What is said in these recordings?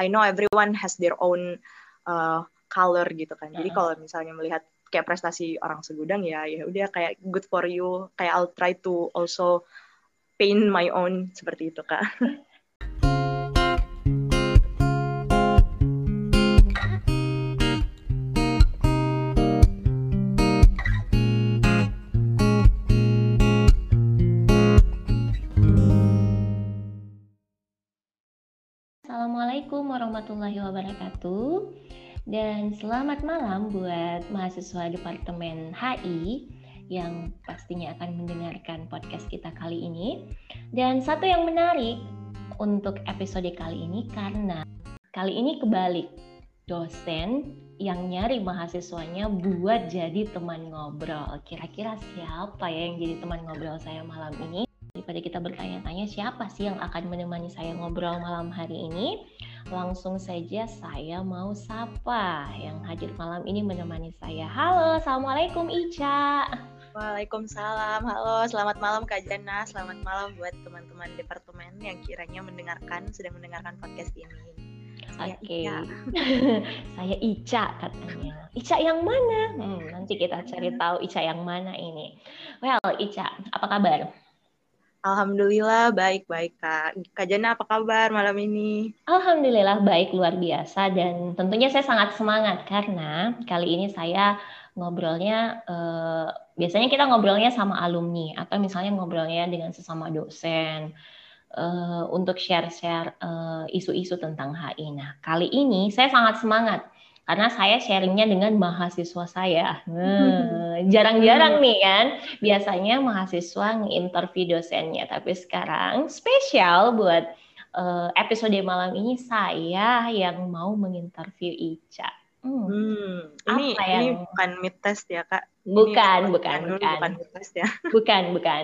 I know everyone has their own uh, color gitu kan. Jadi kalau misalnya melihat kayak prestasi orang segudang ya ya udah kayak good for you. Kayak I'll try to also paint my own seperti itu kak. Assalamualaikum warahmatullahi wabarakatuh dan selamat malam buat mahasiswa Departemen HI yang pastinya akan mendengarkan podcast kita kali ini. Dan satu yang menarik untuk episode kali ini karena kali ini kebalik dosen yang nyari mahasiswanya buat jadi teman ngobrol. Kira-kira siapa ya yang jadi teman ngobrol saya malam ini? Daripada kita bertanya-tanya siapa sih yang akan menemani saya ngobrol malam hari ini, langsung saja saya mau sapa yang hadir malam ini menemani saya. Halo, Assalamualaikum Ica. Waalaikumsalam. Halo, selamat malam Kak Jana. Selamat malam buat teman-teman departemen yang kiranya mendengarkan, sedang mendengarkan podcast ini. Oke, okay. saya Ica katanya. Ica yang mana? Hmm, nanti kita cari tahu Ica yang mana ini. Well, Ica, apa kabar? Alhamdulillah baik-baik Kak. Kak Jana apa kabar malam ini? Alhamdulillah baik luar biasa dan tentunya saya sangat semangat karena kali ini saya ngobrolnya eh, biasanya kita ngobrolnya sama alumni atau misalnya ngobrolnya dengan sesama dosen eh, untuk share-share eh, isu-isu tentang HI. Nah, kali ini saya sangat semangat karena saya sharingnya dengan mahasiswa saya. Nah, jarang-jarang nih kan, biasanya mahasiswa nginterview dosennya, tapi sekarang spesial buat uh, episode malam ini saya yang mau menginterview Ica. Hmm. hmm. Ini, Apa yang... ini bukan mid test ya kak? Bukan, ini bukan, bukan. Bukan mid test ya? Bukan, bukan.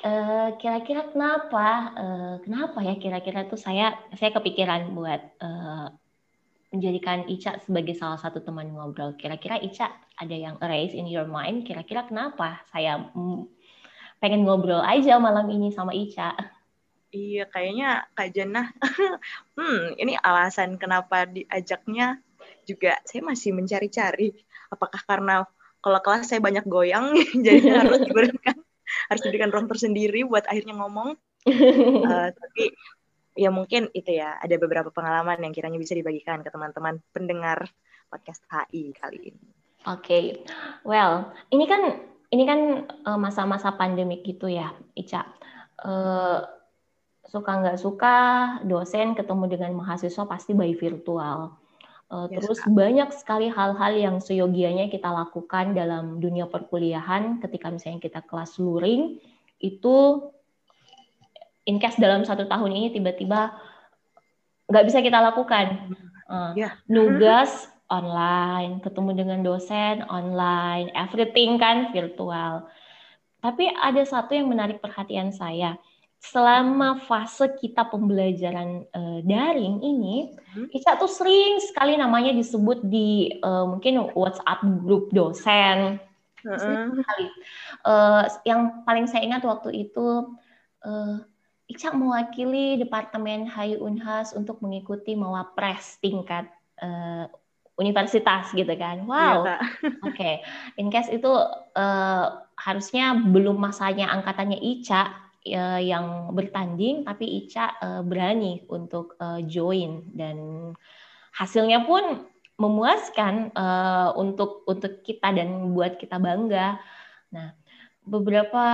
Uh, kira-kira kenapa? Uh, kenapa ya kira-kira tuh saya saya kepikiran buat uh, menjadikan Ica sebagai salah satu teman ngobrol. Kira-kira Ica ada yang erase in your mind? Kira-kira kenapa saya pengen ngobrol aja malam ini sama Ica? Iya, kayaknya Kak Jannah, hmm, ini alasan kenapa diajaknya juga saya masih mencari-cari. Apakah karena kalau kelas saya banyak goyang, jadi harus diberikan harus diberikan ruang tersendiri buat akhirnya ngomong. Uh, tapi ya mungkin itu ya ada beberapa pengalaman yang kiranya bisa dibagikan ke teman-teman pendengar podcast HI kali ini. Oke, okay. well ini kan ini kan uh, masa-masa pandemik gitu ya, Ica. Uh, suka nggak suka dosen ketemu dengan mahasiswa pasti by virtual. Uh, yes, terus Kak. banyak sekali hal-hal yang seyogianya kita lakukan dalam dunia perkuliahan ketika misalnya kita kelas luring itu in case dalam satu tahun ini tiba-tiba nggak bisa kita lakukan. Uh, yeah. Nugas online, ketemu dengan dosen online, everything kan virtual. Tapi ada satu yang menarik perhatian saya. Selama fase kita pembelajaran uh, daring ini, hmm. kita tuh sering sekali namanya disebut di uh, mungkin WhatsApp grup dosen. Uh-uh. Uh, yang paling saya ingat waktu itu uh, Ica mewakili Departemen Hayu Unhas untuk mengikuti mawapres tingkat uh, universitas gitu kan. Wow. Iya, Oke. Okay. In case itu uh, harusnya belum masanya angkatannya Ica uh, yang bertanding, tapi Ica uh, berani untuk uh, join dan hasilnya pun memuaskan uh, untuk untuk kita dan buat kita bangga. Nah, beberapa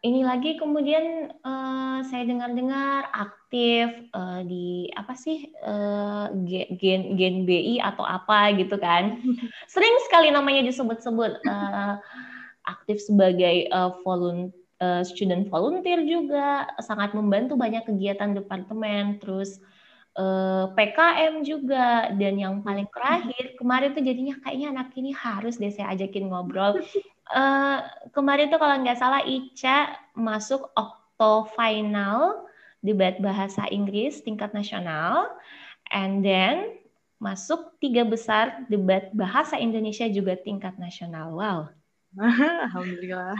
ini lagi kemudian uh, saya dengar-dengar aktif uh, di apa sih uh, gen gen BI atau apa gitu kan. Sering sekali namanya disebut-sebut uh, aktif sebagai uh, volunteer uh, student volunteer juga. Sangat membantu banyak kegiatan departemen terus uh, PKM juga. Dan yang paling terakhir kemarin tuh jadinya kayaknya anak ini harus deh saya ajakin ngobrol uh, kemarin tuh kalau nggak salah Ica masuk okto final debat bahasa Inggris tingkat nasional, and then masuk tiga besar debat bahasa Indonesia juga tingkat nasional. Wow, Alhamdulillah.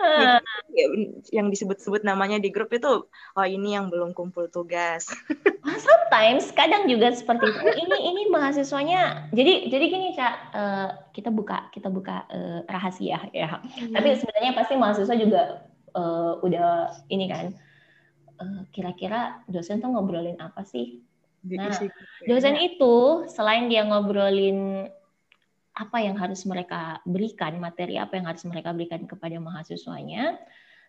Ah. Ya, yang disebut-sebut namanya di grup itu, oh ini yang belum kumpul tugas. Ah, sometimes, kadang juga seperti itu. Ini ini mahasiswanya. Jadi jadi gini cak, uh, kita buka kita buka uh, rahasia ya. Hmm. Tapi sebenarnya pasti mahasiswa juga uh, udah ini kan. Kira-kira uh, dosen tuh ngobrolin apa sih? Nah, dosen itu selain dia ngobrolin apa yang harus mereka berikan, materi apa yang harus mereka berikan kepada mahasiswanya,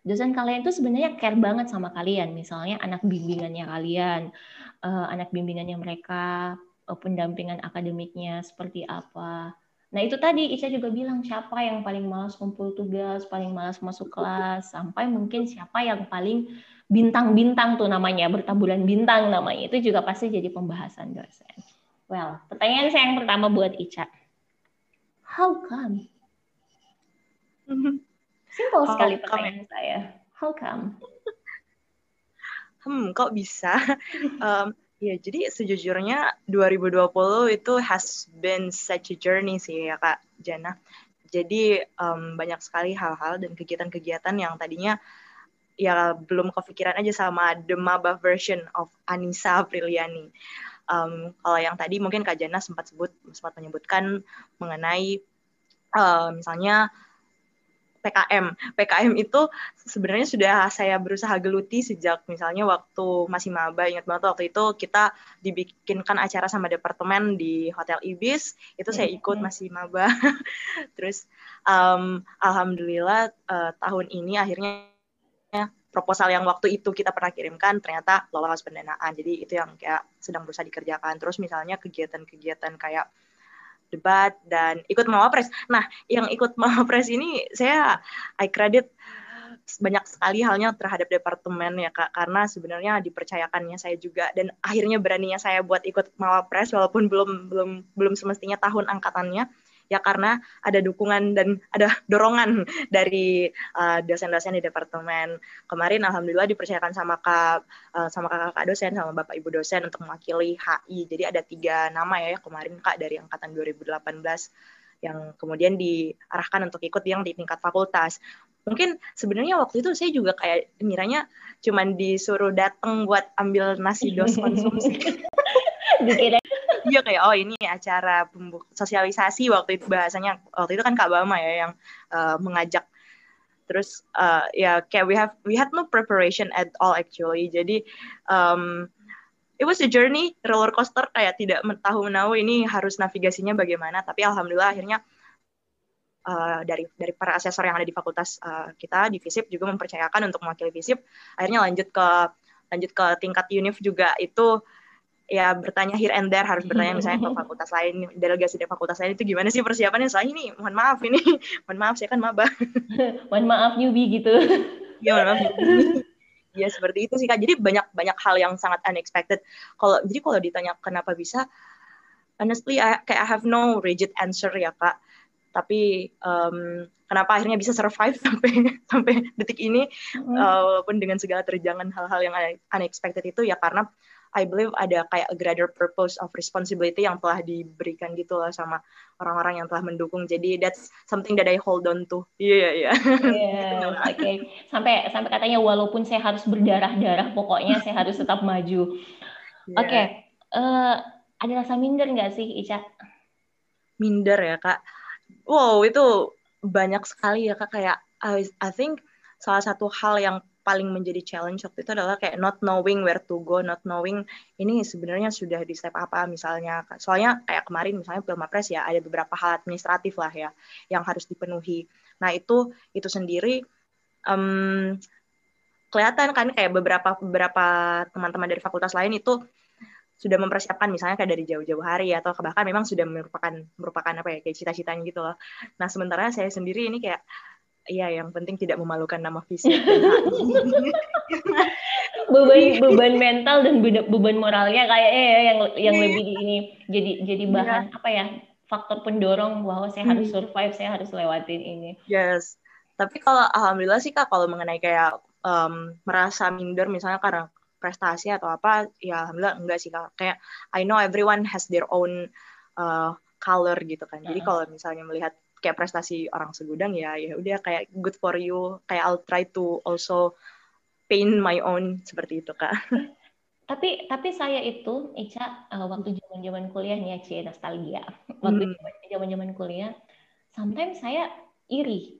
dosen kalian itu sebenarnya care banget sama kalian. Misalnya anak bimbingannya kalian, uh, anak bimbingannya mereka, uh, pendampingan akademiknya seperti apa. Nah itu tadi Ica juga bilang siapa yang paling malas kumpul tugas, paling malas masuk kelas, sampai mungkin siapa yang paling bintang-bintang tuh namanya, bertaburan bintang namanya. Itu juga pasti jadi pembahasan dosen. Well, pertanyaan saya yang pertama buat Ica How come? Simple How sekali pertanyaan saya. How come? Hmm, kok bisa? um, ya, jadi sejujurnya 2020 itu has been such a journey sih ya Kak Jana. Jadi um, banyak sekali hal-hal dan kegiatan-kegiatan yang tadinya ya belum kepikiran aja sama the Maba version of Anissa Apriliani. Um, kalau yang tadi mungkin Kak Jana sempat sebut sempat menyebutkan mengenai uh, misalnya PKM. PKM itu sebenarnya sudah saya berusaha geluti sejak misalnya waktu masih maba. Ingat banget waktu itu kita dibikinkan acara sama departemen di Hotel Ibis. Itu saya ikut masih maba. Terus um, alhamdulillah uh, tahun ini akhirnya proposal yang waktu itu kita pernah kirimkan ternyata lolos pendanaan. Jadi itu yang kayak sedang berusaha dikerjakan. Terus misalnya kegiatan-kegiatan kayak debat dan ikut mawapres. Nah, yang ikut mawapres ini saya I credit banyak sekali halnya terhadap departemen ya kak karena sebenarnya dipercayakannya saya juga dan akhirnya beraninya saya buat ikut mawapres walaupun belum belum belum semestinya tahun angkatannya ya karena ada dukungan dan ada dorongan dari uh, dosen-dosen di departemen. Kemarin alhamdulillah dipercayakan sama kak uh, sama kakak dosen sama bapak ibu dosen untuk mewakili HI. Jadi ada tiga nama ya kemarin kak dari angkatan 2018 yang kemudian diarahkan untuk ikut yang di tingkat fakultas. Mungkin sebenarnya waktu itu saya juga kayak miranya cuman disuruh datang buat ambil nasi dos konsumsi. Dikira iya kayak oh ini acara sosialisasi waktu itu bahasanya. Waktu itu kan Kak Bama ya yang uh, mengajak. Terus uh, ya kayak we have we had no preparation at all actually. Jadi um, it was a journey roller coaster kayak tidak tahu menahu ini harus navigasinya bagaimana. Tapi alhamdulillah akhirnya uh, dari dari para asesor yang ada di fakultas uh, kita di FISIP juga mempercayakan untuk mewakili FISIP. Akhirnya lanjut ke lanjut ke tingkat UNIF juga. Itu ya bertanya here and there harus bertanya misalnya ke fakultas lain delegasi dari fakultas lain itu gimana sih persiapannya? Soalnya ini mohon maaf ini mohon maaf saya kan maba. Mohon maaf newbie gitu. Ya mohon maaf ya seperti itu sih kak. Jadi banyak banyak hal yang sangat unexpected. Kalau jadi kalau ditanya kenapa bisa honestly I, kayak I have no rigid answer ya kak. Tapi um, kenapa akhirnya bisa survive sampai sampai detik ini mm. uh, walaupun dengan segala terjangan hal-hal yang unexpected itu ya karena I believe ada kayak a greater purpose of responsibility yang telah diberikan gitu loh sama orang-orang yang telah mendukung. Jadi that's something that I hold on to. Iya, iya, iya. Oke. Sampai sampai katanya walaupun saya harus berdarah-darah, pokoknya saya harus tetap maju. Yeah. Oke. Okay. Uh, eh, ada rasa minder nggak sih, Ica? Minder ya, Kak. Wow, itu banyak sekali ya, Kak. Kayak I, I think salah satu hal yang paling menjadi challenge waktu itu adalah kayak not knowing where to go, not knowing ini sebenarnya sudah di step apa misalnya. Soalnya kayak kemarin misalnya Pilmapres ya ada beberapa hal administratif lah ya yang harus dipenuhi. Nah itu itu sendiri um, kelihatan kan kayak beberapa beberapa teman-teman dari fakultas lain itu sudah mempersiapkan misalnya kayak dari jauh-jauh hari atau bahkan memang sudah merupakan merupakan apa ya kayak cita-citanya gitu loh. Nah sementara saya sendiri ini kayak Iya, yang penting tidak memalukan nama fisik. beban beban mental dan beban moralnya kayak eh yang yang iya. lebih di ini jadi jadi bahan yeah. apa ya faktor pendorong bahwa saya harus hmm. survive, saya harus lewatin ini. Yes. Tapi kalau alhamdulillah sih Kak kalau mengenai kayak um, merasa minder misalnya karena prestasi atau apa ya alhamdulillah enggak sih Kak. Kayak I know everyone has their own uh, color gitu kan. Jadi uh -huh. kalau misalnya melihat kayak prestasi orang segudang ya ya udah kayak good for you kayak I'll try to also paint my own seperti itu kak tapi tapi saya itu Ica uh, waktu zaman zaman kuliah nih ya cie nostalgia waktu hmm. zaman zaman kuliah sometimes saya iri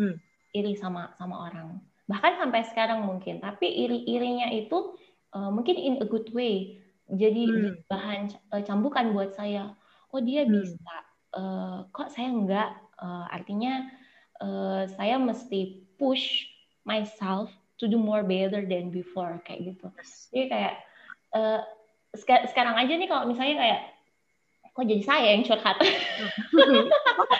hmm. iri sama sama orang bahkan sampai sekarang mungkin tapi iri irinya itu uh, mungkin in a good way jadi hmm. bahan uh, cambukan buat saya oh dia hmm. bisa uh, kok saya enggak? Uh, artinya uh, saya mesti push myself to do more better than before kayak gitu. Jadi kayak uh, sekarang aja nih kalau misalnya kayak kok jadi saya yang curhat?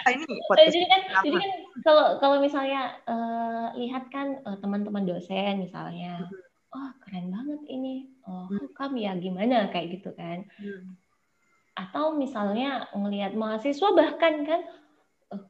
Ini jadi kan jadi kan kalau kalau misalnya uh, lihat kan uh, teman-teman dosen misalnya mm-hmm. oh keren banget ini. Oh mm. kamu ya? Gimana? Kayak gitu kan. Hmm atau misalnya ngelihat mahasiswa bahkan kan oh,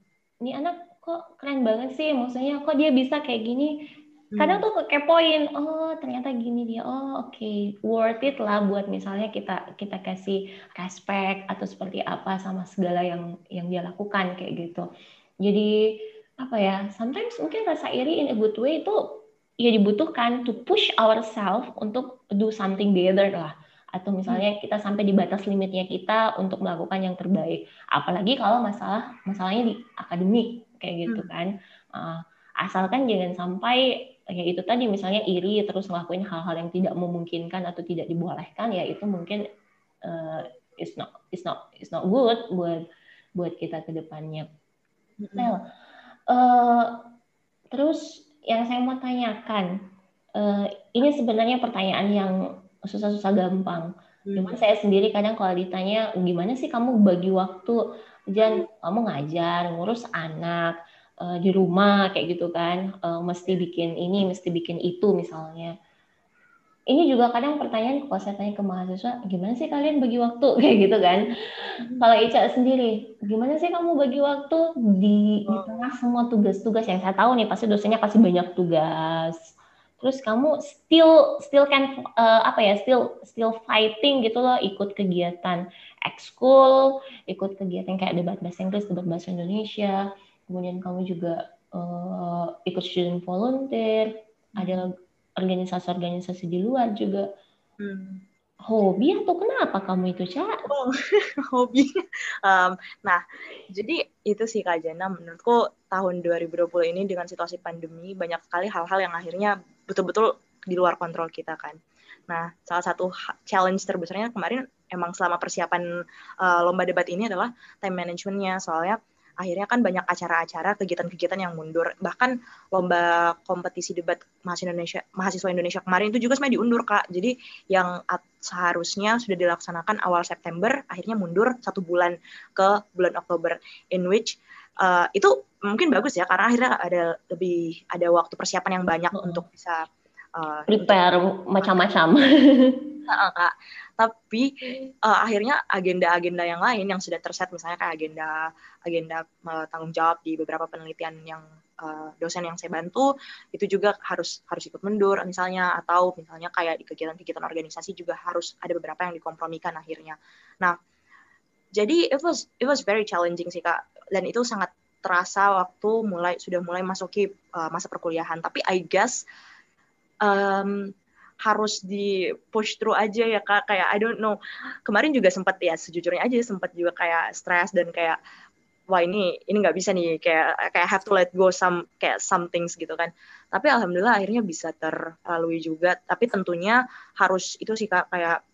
ini anak kok keren banget sih maksudnya kok dia bisa kayak gini kadang hmm. tuh kepoin oh ternyata gini dia oh oke okay. worth it lah buat misalnya kita kita kasih respect atau seperti apa sama segala yang yang dia lakukan kayak gitu jadi apa ya sometimes mungkin rasa iri in a good way itu ya dibutuhkan to push ourselves untuk do something better lah atau misalnya kita sampai di batas limitnya kita untuk melakukan yang terbaik. Apalagi kalau masalah masalahnya di akademik kayak gitu hmm. kan. Uh, asalkan jangan sampai ya itu tadi misalnya iri terus ngelakuin hal-hal yang tidak memungkinkan atau tidak dibolehkan ya itu mungkin uh, it's not it's not it's not good buat buat kita ke depannya. Hmm. Well, uh, terus yang saya mau tanyakan uh, ini sebenarnya pertanyaan yang susah-susah gampang. Hmm. Cuman saya sendiri kadang kalau ditanya gimana sih kamu bagi waktu, Jan, kamu ngajar, ngurus anak uh, di rumah kayak gitu kan, uh, mesti bikin ini, mesti bikin itu misalnya. Ini juga kadang pertanyaan kalau saya tanya ke mahasiswa, gimana sih kalian bagi waktu kayak gitu kan? Hmm. Kalau Ica sendiri, gimana sih kamu bagi waktu di, di tengah semua tugas-tugas yang saya tahu nih pasti dosennya kasih banyak tugas terus kamu still still kan uh, apa ya still still fighting gitu loh ikut kegiatan ekskul ikut kegiatan kayak debat bahasa Inggris debat bahasa Indonesia. Kemudian kamu juga uh, ikut student volunteer. Ada organisasi-organisasi di luar juga. Hmm. hobi atau kenapa kamu itu cak oh, hobi. Um, nah jadi itu sih kak Jana. Menurutku tahun 2020 ini dengan situasi pandemi banyak sekali hal-hal yang akhirnya betul-betul di luar kontrol kita kan. Nah, salah satu challenge terbesarnya kemarin emang selama persiapan uh, lomba debat ini adalah time managementnya. Soalnya akhirnya kan banyak acara-acara, kegiatan-kegiatan yang mundur. Bahkan lomba kompetisi debat mahasiswa Indonesia, mahasiswa Indonesia kemarin itu juga sebenarnya diundur kak. Jadi yang seharusnya sudah dilaksanakan awal September, akhirnya mundur satu bulan ke bulan Oktober. In which uh, itu mungkin bagus ya karena akhirnya ada lebih ada waktu persiapan yang banyak hmm. untuk bisa uh, prepare macam-macam. Nah, kak. Tapi uh, akhirnya agenda-agenda yang lain yang sudah terset misalnya kayak agenda agenda uh, tanggung jawab di beberapa penelitian yang uh, dosen yang saya bantu itu juga harus harus ikut mundur misalnya atau misalnya kayak di kegiatan-kegiatan organisasi juga harus ada beberapa yang dikompromikan akhirnya. Nah, jadi it was it was very challenging sih kak dan itu sangat terasa waktu mulai sudah mulai masuki uh, masa perkuliahan. Tapi I guess um, harus di push through aja ya kak. Kayak I don't know. Kemarin juga sempat ya sejujurnya aja sempat juga kayak stres dan kayak wah ini ini nggak bisa nih. Kayak kayak have to let go some kayak some things gitu kan. Tapi alhamdulillah akhirnya bisa terlalui juga. Tapi tentunya harus itu sih kak kayak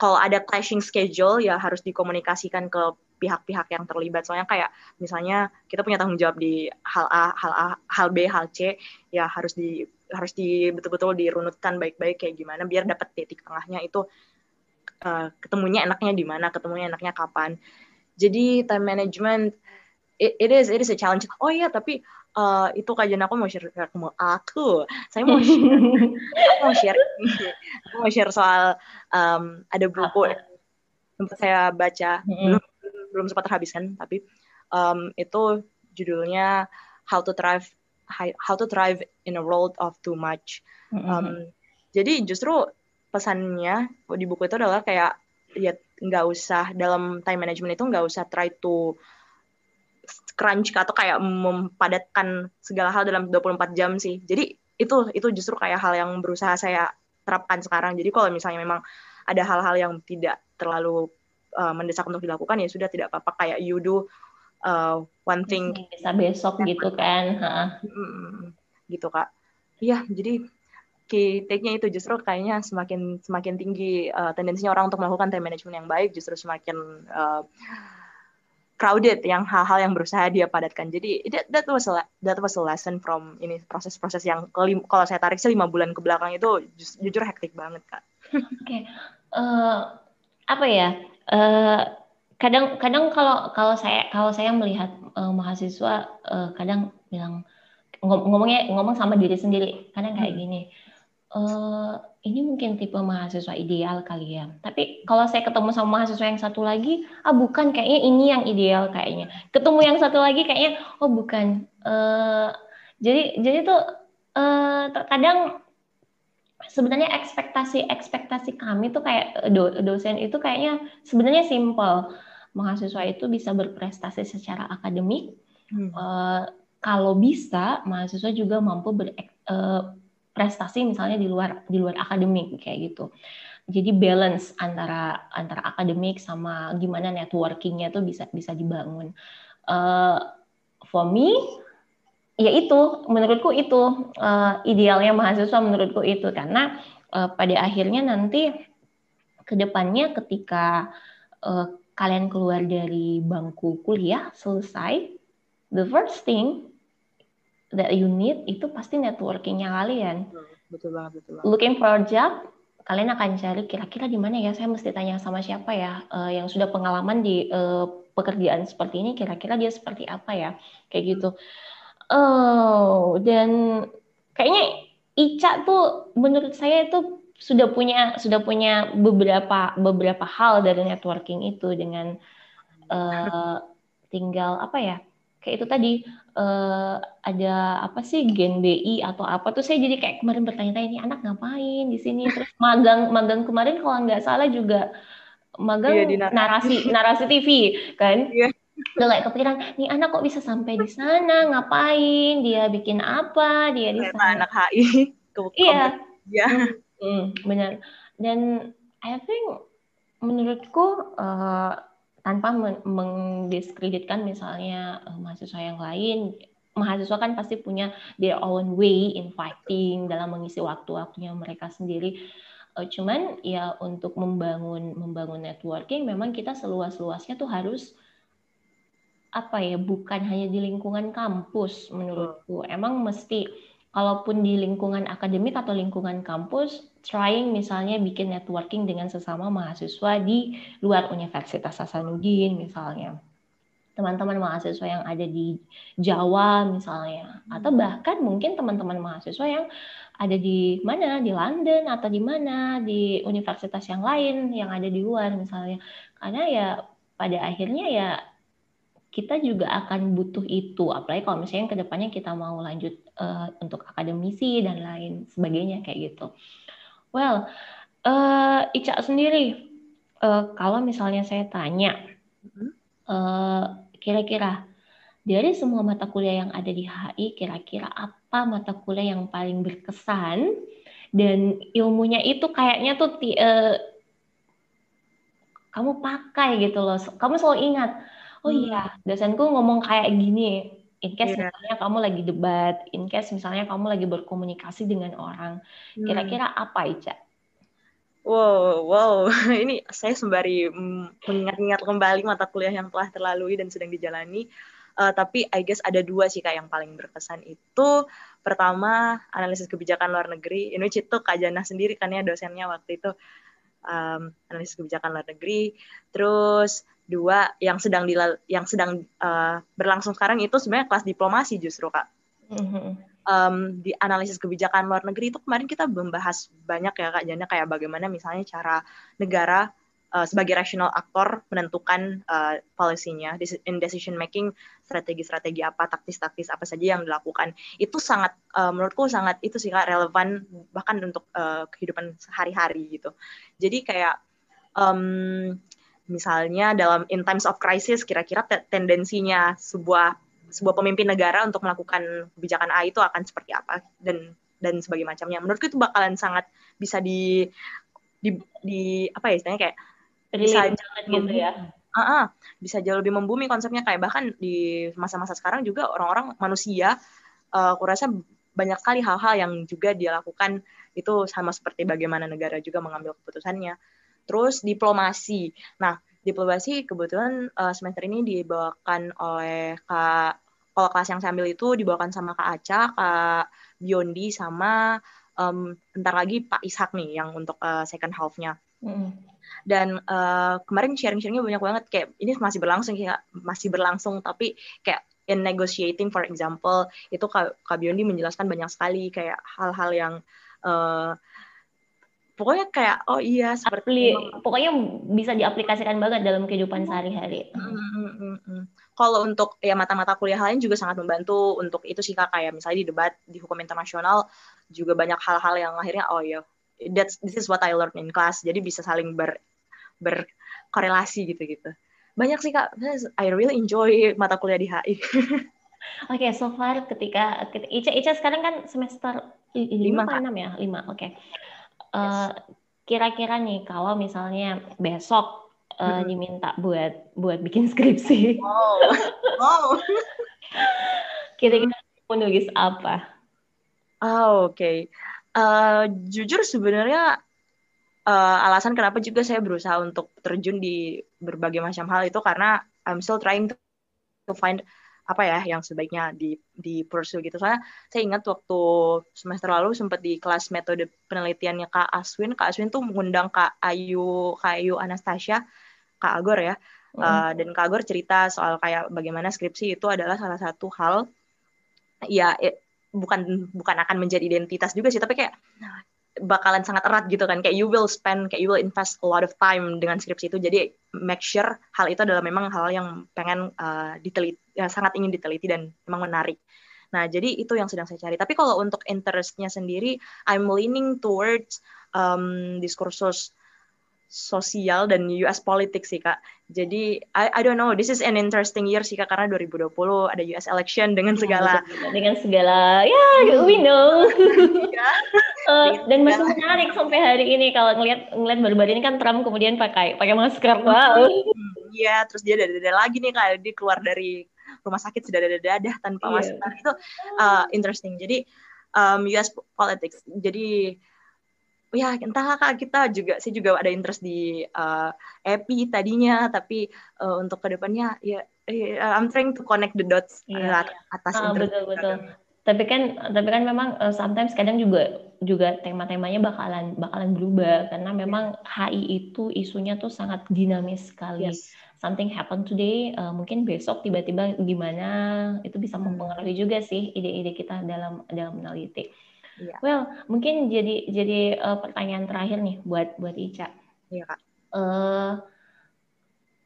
kalau ada clashing schedule ya harus dikomunikasikan ke pihak-pihak yang terlibat. Soalnya kayak misalnya kita punya tanggung jawab di hal A, hal A, hal B, hal C, ya harus di harus di betul-betul dirunutkan baik-baik kayak gimana biar dapat titik tengahnya itu uh, ketemunya enaknya di mana, ketemunya enaknya kapan. Jadi time management it, it is it is a challenge. Oh iya, tapi uh, itu kajian aku mau share ke aku. Saya mau share, aku mau share, mau share soal um, ada buku sempat saya baca belum belum sempat terhabiskan tapi um, itu judulnya How to Thrive How to Thrive in a World of Too Much. Mm-hmm. Um, jadi justru pesannya di buku itu adalah kayak ya nggak usah dalam time management itu nggak usah try to crunch atau kayak mempadatkan segala hal dalam 24 jam sih. Jadi itu itu justru kayak hal yang berusaha saya terapkan sekarang. Jadi kalau misalnya memang ada hal-hal yang tidak terlalu uh, mendesak untuk dilakukan ya sudah tidak apa-apa kayak you do uh, one thing bisa besok gitu kan. gitu kak. Iya jadi key take-nya itu justru kayaknya semakin semakin tinggi uh, tendensinya orang untuk melakukan time management yang baik justru semakin uh, crowded yang hal-hal yang berusaha dia padatkan. Jadi that, that was a, that was a lesson from ini proses-proses yang kelim, kalau saya tarik sih lima bulan ke belakang itu just, jujur hektik banget kak. Oke, okay. uh, eh, apa ya? Uh, kadang kadang kalau kalau saya kalau saya melihat uh, mahasiswa uh, kadang bilang ngomongnya ngomong sama diri sendiri kadang kayak hmm. gini uh, ini mungkin tipe mahasiswa ideal kali ya. Tapi kalau saya ketemu sama mahasiswa yang satu lagi, ah bukan kayaknya ini yang ideal kayaknya. Ketemu yang satu lagi kayaknya oh bukan. Uh, jadi jadi tuh uh, terkadang sebenarnya ekspektasi ekspektasi kami tuh kayak do, dosen itu kayaknya sebenarnya simple. Mahasiswa itu bisa berprestasi secara akademik. Hmm. Uh, kalau bisa, mahasiswa juga mampu ber, uh, prestasi misalnya di luar di luar akademik kayak gitu. Jadi balance antara antara akademik sama gimana networkingnya tuh bisa bisa dibangun. Uh, for me, ya itu menurutku itu uh, idealnya mahasiswa menurutku itu karena uh, pada akhirnya nanti ke depannya ketika uh, kalian keluar dari bangku kuliah selesai, the first thing that you need itu pasti networkingnya kalian. Betul banget, betul banget. Looking for a job, kalian akan cari kira-kira di mana ya? Saya mesti tanya sama siapa ya uh, yang sudah pengalaman di uh, pekerjaan seperti ini. Kira-kira dia seperti apa ya? Kayak gitu. Oh, dan kayaknya Ica tuh menurut saya itu sudah punya sudah punya beberapa beberapa hal dari networking itu dengan uh, tinggal apa ya? Kayak itu tadi uh, ada apa sih Gen BI atau apa tuh saya jadi kayak kemarin bertanya-tanya ini anak ngapain di sini terus magang magang kemarin kalau nggak salah juga magang iya, narasi narasi TV kan iya. Udah kayak kepikiran nih anak kok bisa sampai di sana? Ngapain? Dia bikin apa? Dia di sana. anak HI iya. ya hmm, benar. Dan I think menurutku uh, tanpa mendiskreditkan misalnya uh, mahasiswa yang lain mahasiswa kan pasti punya their own way in fighting dalam mengisi waktu-waktunya mereka sendiri. Uh, cuman ya untuk membangun membangun networking memang kita seluas-luasnya tuh harus apa ya bukan hanya di lingkungan kampus menurutku. Emang mesti kalaupun di lingkungan akademik atau lingkungan kampus, trying misalnya bikin networking dengan sesama mahasiswa di luar Universitas Hasanuddin misalnya. Teman-teman mahasiswa yang ada di Jawa misalnya, atau bahkan mungkin teman-teman mahasiswa yang ada di mana, di London atau di mana, di universitas yang lain yang ada di luar misalnya. Karena ya pada akhirnya ya kita juga akan butuh itu. Apalagi kalau misalnya ke depannya kita mau lanjut uh, untuk akademisi dan lain sebagainya kayak gitu. Well uh, Ica sendiri uh, kalau misalnya saya tanya uh, kira-kira dari semua mata kuliah yang ada di HI kira-kira apa mata kuliah yang paling berkesan? Dan ilmunya itu kayaknya tuh uh, kamu pakai gitu loh. Kamu selalu ingat oh hmm. iya dosenku ngomong kayak gini in case yeah. misalnya kamu lagi debat in case misalnya kamu lagi berkomunikasi dengan orang hmm. kira-kira apa Ica? Wow, wow, ini saya sembari mengingat-ingat kembali mata kuliah yang telah terlalui dan sedang dijalani. Uh, tapi I guess ada dua sih kak yang paling berkesan itu pertama analisis kebijakan luar negeri. Ini itu Kak Jana sendiri kan ya dosennya waktu itu um, analisis kebijakan luar negeri. Terus dua yang sedang di yang sedang uh, berlangsung sekarang itu sebenarnya kelas diplomasi justru kak. Mm-hmm. Um, di analisis kebijakan luar negeri itu kemarin kita membahas banyak ya kak Jana kayak bagaimana misalnya cara negara uh, sebagai rational aktor menentukan uh, policy-nya in decision making strategi-strategi apa taktis-taktis apa saja yang dilakukan itu sangat uh, menurutku sangat itu sih relevan bahkan untuk uh, kehidupan sehari-hari gitu jadi kayak um, misalnya dalam in times of crisis kira-kira tendensinya sebuah sebuah pemimpin negara untuk melakukan kebijakan A itu akan seperti apa dan dan sebagai macamnya. Menurutku itu bakalan sangat bisa di di, di apa ya istilahnya kayak bisa gitu ya. Uh -uh, bisa jauh lebih membumi konsepnya kayak bahkan di masa-masa sekarang juga orang-orang manusia uh, aku rasa banyak kali hal-hal yang juga dia lakukan itu sama seperti bagaimana negara juga mengambil keputusannya. Terus diplomasi. Nah, diplomasi kebetulan uh, semester ini dibawakan oleh Kak kalau kelas yang saya ambil itu dibawakan sama Kak Aca, Kak Biondi sama um, bentar lagi Pak Ishak nih yang untuk uh, second half-nya. Mm. Dan uh, kemarin sharing-sharingnya banyak banget kayak ini masih berlangsung kayak masih berlangsung tapi kayak in negotiating for example itu Kak, Kak Biondi menjelaskan banyak sekali kayak hal-hal yang uh, pokoknya kayak oh iya seperti Apli, pokoknya bisa diaplikasikan banget dalam kehidupan sehari-hari. Mm, mm, mm, mm. Kalau untuk ya mata-mata kuliah lain juga sangat membantu untuk itu sih kak kayak misalnya di debat di hukum internasional juga banyak hal-hal yang akhirnya oh ya that's this is what I learned in class jadi bisa saling ber berkorelasi gitu-gitu. Banyak sih kak, I really enjoy mata kuliah di HI. Oke, okay, so far ketika Ica Ica sekarang kan semester lima atau enam ya? Lima, oke. Okay. Uh, kira-kira nih kalau misalnya besok uh, diminta buat buat bikin skripsi. Wow. wow. Kira-kira mau nulis apa? Oh, oke. Okay. Uh, jujur sebenarnya uh, alasan kenapa juga saya berusaha untuk terjun di berbagai macam hal itu karena I'm still trying to, to find apa ya yang sebaiknya di di pursue gitu. Soalnya saya ingat waktu semester lalu sempat di kelas metode penelitiannya Kak Aswin, Kak Aswin tuh mengundang Kak Ayu, Kak Ayu Anastasia, Kak Agor ya. Mm. Uh, dan Kak Agor cerita soal kayak bagaimana skripsi itu adalah salah satu hal ya it, bukan bukan akan menjadi identitas juga sih, tapi kayak bakalan sangat erat gitu kan. Kayak you will spend kayak you will invest a lot of time dengan skripsi itu. Jadi make sure hal itu adalah memang hal yang pengen uh, diteliti ya, sangat ingin diteliti dan memang menarik. Nah jadi itu yang sedang saya cari. Tapi kalau untuk interestnya sendiri I'm leaning towards um, diskursus sosial dan US politics sih kak. Jadi I, I don't know, this is an interesting year sih kak karena 2020 ada US election dengan iya, segala dengan segala ya yeah, we know. uh, dan masih menarik sampai hari ini kalau ngelihat ngelihat baru-baru ini kan Trump kemudian pakai pakai masker wow. Iya, terus dia dada-dada lagi nih kak dia keluar dari rumah sakit sudah dada-dada tanpa yeah. masker itu uh, interesting. Jadi um, US politics. Jadi ya entahlah kak. Kita juga sih juga ada interest di uh, EPI tadinya. Tapi uh, untuk ke depannya ya uh, I'm trying to connect the dots yeah. atas ah, interest betul betul. Tapi kan tapi kan memang uh, sometimes kadang juga juga tema-temanya bakalan bakalan berubah. Karena memang HI itu isunya tuh sangat dinamis sekali. Yes. something happen today uh, mungkin besok tiba-tiba gimana itu bisa hmm. mempengaruhi juga sih ide-ide kita dalam dalam meneliti Iya. Well, mungkin jadi jadi uh, pertanyaan terakhir nih buat buat Ica. Iya kak. Uh,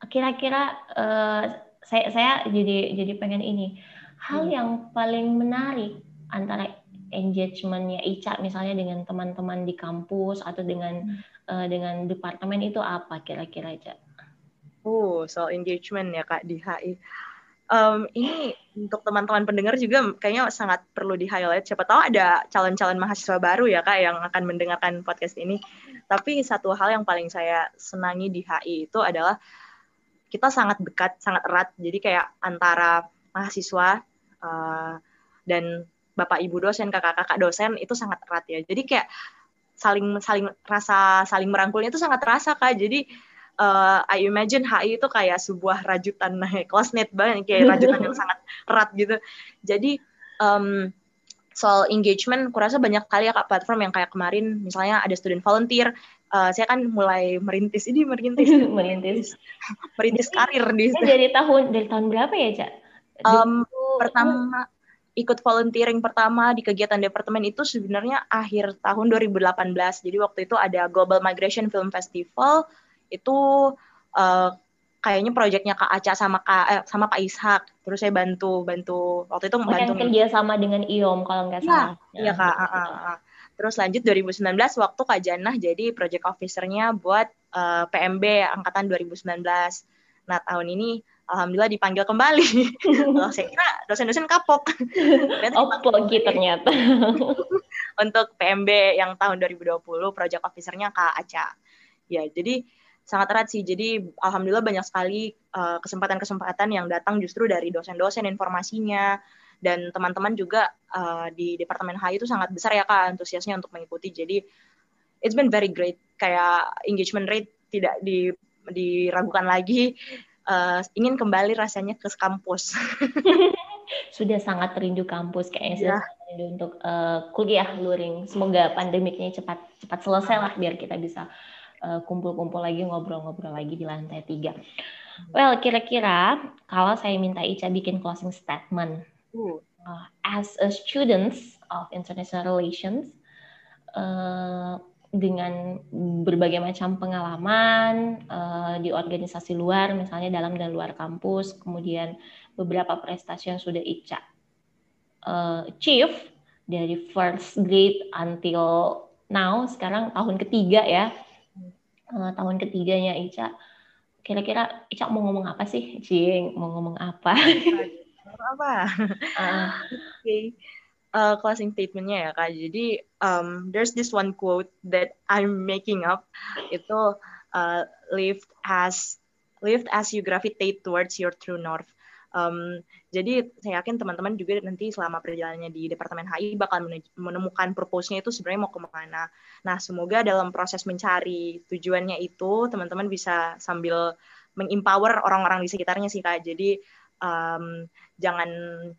kira-kira uh, saya saya jadi jadi pengen ini hal hmm. yang paling menarik antara engagementnya Ica misalnya dengan teman-teman di kampus atau dengan hmm. uh, dengan departemen itu apa kira-kira Ica? Oh soal engagement ya kak di HI um, ini untuk teman-teman pendengar juga kayaknya sangat perlu di highlight. Siapa tahu ada calon-calon mahasiswa baru ya kak yang akan mendengarkan podcast ini. Tapi satu hal yang paling saya senangi di HI itu adalah kita sangat dekat, sangat erat. Jadi kayak antara mahasiswa uh, dan bapak ibu dosen, kakak-kakak dosen itu sangat erat ya. Jadi kayak saling saling rasa saling merangkulnya itu sangat terasa kak. Jadi uh, I imagine HI itu kayak sebuah rajutan net banget kayak rajutan yang sangat erat gitu. Jadi um, soal engagement, kurasa banyak kali ya kak platform yang kayak kemarin misalnya ada student volunteer. Uh, saya kan mulai merintis ini merintis merintis merintis karir di dari tahun dari tahun berapa ya cak? Um, pertama ikut volunteering pertama di kegiatan departemen itu sebenarnya akhir tahun 2018. Jadi waktu itu ada Global Migration Film Festival itu uh, kayaknya proyeknya Kak Aca sama Kak eh, sama Pak Ishak. Terus saya bantu bantu waktu itu membantu oh, kerja sama dengan IOM kalau nggak iya, salah. Iya, ya, Kak. Uh, uh, uh. Terus lanjut 2019 waktu Kak Janah jadi project officer-nya buat uh, eh, PMB angkatan 2019. Nah, tahun ini alhamdulillah dipanggil kembali. Kalau saya kira dosen-dosen kapok. Oppo gitu ternyata. Untuk PMB yang tahun 2020, project officer-nya Kak Aca. Ya, jadi sangat erat sih. Jadi alhamdulillah banyak sekali kesempatan kesempatan-kesempatan yang datang justru dari dosen-dosen informasinya dan teman-teman juga uh, di departemen HI itu sangat besar ya Kak antusiasnya untuk mengikuti. Jadi it's been very great. Kayak engagement rate tidak di diragukan lagi uh, ingin kembali rasanya ke kampus. Sudah sangat rindu kampus kayaknya yeah. rindu untuk uh, kuliah luring. Semoga pandemiknya cepat cepat selesai lah biar kita bisa kumpul-kumpul lagi ngobrol-ngobrol lagi di lantai tiga. Well, kira-kira kalau saya minta Ica bikin closing statement uh, as a student of international relations, uh, dengan berbagai macam pengalaman uh, di organisasi luar, misalnya dalam dan luar kampus, kemudian beberapa prestasi yang sudah Ica uh, achieve dari first grade until now, sekarang tahun ketiga ya, uh, tahun ketiganya Ica. Kira-kira Ica mau ngomong apa sih, Cing? Mau ngomong apa? apa? Uh, Oke. Okay uh, closing statementnya ya kak. Jadi um, there's this one quote that I'm making up itu uh, live as live as you gravitate towards your true north. Um, jadi saya yakin teman-teman juga nanti selama perjalanannya di Departemen HI bakal menemukan purpose-nya itu sebenarnya mau ke mana. Nah semoga dalam proses mencari tujuannya itu teman-teman bisa sambil mengempower orang-orang di sekitarnya sih kak. Jadi um, jangan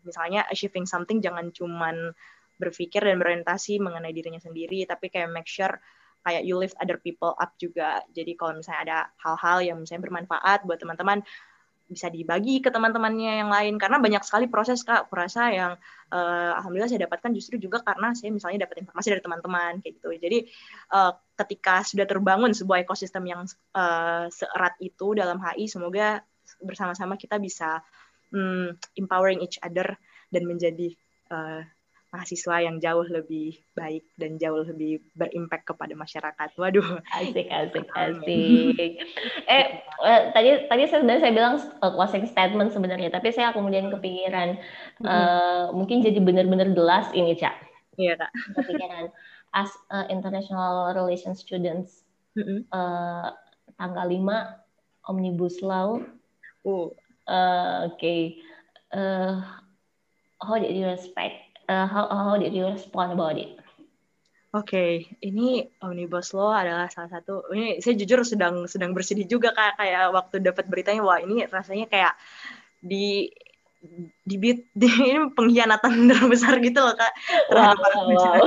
misalnya achieving something jangan cuman berpikir dan berorientasi mengenai dirinya sendiri tapi kayak make sure kayak you lift other people up juga jadi kalau misalnya ada hal-hal yang misalnya bermanfaat buat teman-teman bisa dibagi ke teman-temannya yang lain. Karena banyak sekali proses kak. Kurasa yang uh, alhamdulillah saya dapatkan justru juga karena saya misalnya dapat informasi dari teman-teman kayak gitu. Jadi uh, ketika sudah terbangun sebuah ekosistem yang uh, seerat itu dalam HI semoga bersama-sama kita bisa um, empowering each other dan menjadi uh, mahasiswa yang jauh lebih baik dan jauh lebih berimpact kepada masyarakat. Waduh, asik asik asik. eh uh, tadi tadi saya sebenarnya saya bilang uh, closing statement sebenarnya, tapi saya kemudian kepikiran uh, mm-hmm. mungkin jadi benar-benar jelas ini cak. Iya kak. Kepikiran as uh, international relations students mm-hmm. uh, tanggal 5 omnibus law. Uh uh, okay uh, how did you respect uh, how how did you respond about it Oke, okay. ini omnibus law adalah salah satu. Ini saya jujur sedang sedang bersedih juga kak kayak waktu dapat beritanya wah ini rasanya kayak di di beat di, ini pengkhianatan terbesar gitu loh kak. Wow, wow.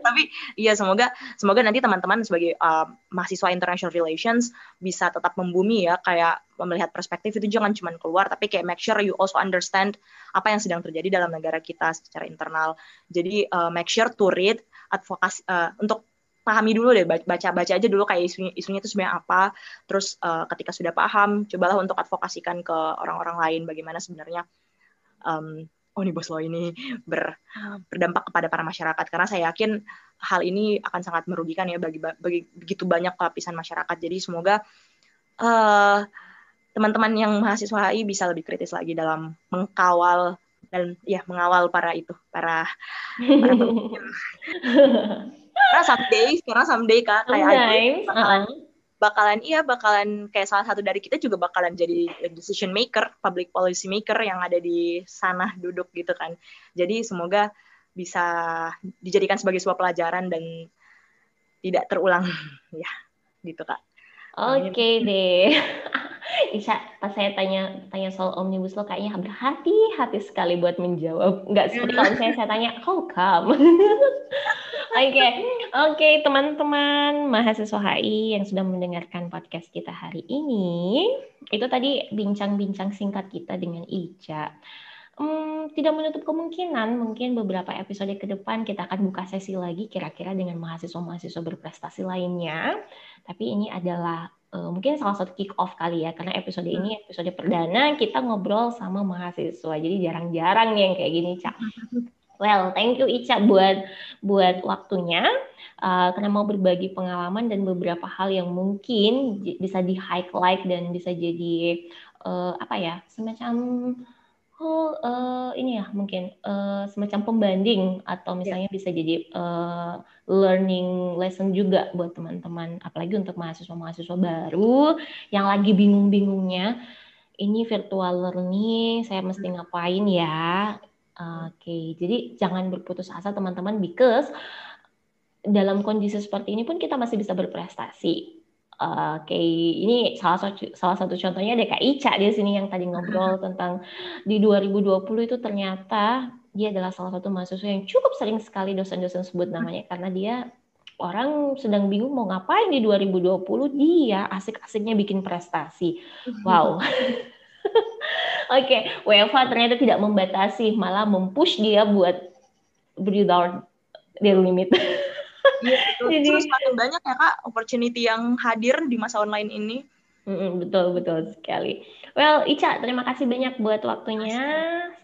tapi iya semoga semoga nanti teman-teman sebagai uh, mahasiswa international relations bisa tetap membumi ya kayak melihat perspektif itu jangan cuma keluar tapi kayak make sure you also understand apa yang sedang terjadi dalam negara kita secara internal. Jadi uh, make sure to read advokasi uh, untuk pahami dulu deh baca baca aja dulu kayak isunya isunya itu sebenarnya apa. Terus uh, ketika sudah paham cobalah untuk advokasikan ke orang-orang lain bagaimana sebenarnya um, omnibus law ini ber, berdampak kepada para masyarakat karena saya yakin hal ini akan sangat merugikan ya bagi, bagi begitu banyak lapisan masyarakat jadi semoga uh, teman-teman yang mahasiswa HI bisa lebih kritis lagi dalam mengkawal dan ya mengawal para itu para para karena someday karena someday kak kayak nice. bakalan, uh-huh. Bakalan iya bakalan kayak salah satu dari kita juga bakalan jadi decision maker public policy maker yang ada di sana duduk gitu kan jadi semoga bisa dijadikan sebagai sebuah pelajaran dan tidak terulang ya gitu kak Oke okay deh. Isya, pas saya tanya tanya soal omnibus law kayaknya berhati-hati sekali buat menjawab. Enggak seperti kalau misalnya saya tanya, how come? Oke, oke teman-teman mahasiswa HI yang sudah mendengarkan podcast kita hari ini, itu tadi bincang-bincang singkat kita dengan Ica. Hmm, tidak menutup kemungkinan mungkin beberapa episode ke depan kita akan buka sesi lagi kira-kira dengan mahasiswa-mahasiswa berprestasi lainnya. Tapi ini adalah uh, mungkin salah satu kick off kali ya karena episode ini episode perdana kita ngobrol sama mahasiswa. Jadi jarang-jarang nih yang kayak gini, Cak. Well, thank you Ica buat buat waktunya uh, karena mau berbagi pengalaman dan beberapa hal yang mungkin bisa di highlight dan bisa jadi uh, apa ya semacam oh uh, ini ya mungkin uh, semacam pembanding atau misalnya yeah. bisa jadi uh, learning lesson juga buat teman-teman apalagi untuk mahasiswa-mahasiswa baru yang lagi bingung-bingungnya ini virtual learning saya mesti hmm. ngapain ya oke okay. jadi jangan berputus asa teman-teman because dalam kondisi seperti ini pun kita masih bisa berprestasi Oke, ini salah satu salah satu contohnya DKI Ica di sini yang tadi ngobrol tentang di 2020 itu ternyata dia adalah salah satu mahasiswa yang cukup sering sekali dosen-dosen sebut namanya karena dia orang sedang bingung mau ngapain di 2020 dia asik-asiknya bikin prestasi. Wow. Oke, okay. WFH ternyata tidak membatasi, malah mempush dia buat breathe out their limit. Iya, Jadi semakin banyak ya kak opportunity yang hadir di masa online ini. Betul betul sekali. Well, Ica, terima kasih banyak buat waktunya.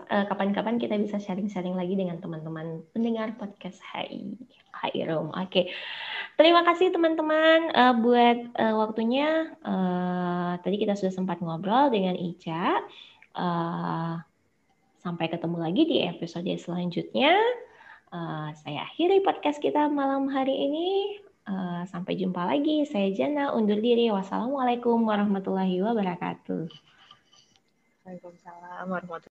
Eh, kapan-kapan kita bisa sharing-sharing lagi dengan teman-teman pendengar podcast HI HI Room. Oke, okay. terima kasih teman-teman uh, buat uh, waktunya. Uh, tadi kita sudah sempat ngobrol dengan Ica. Uh, sampai ketemu lagi di episode selanjutnya. Uh, saya akhiri podcast kita malam hari ini. Uh, sampai jumpa lagi. Saya Jana undur diri. Wassalamualaikum warahmatullahi wabarakatuh. Waalaikumsalam warahmatullahi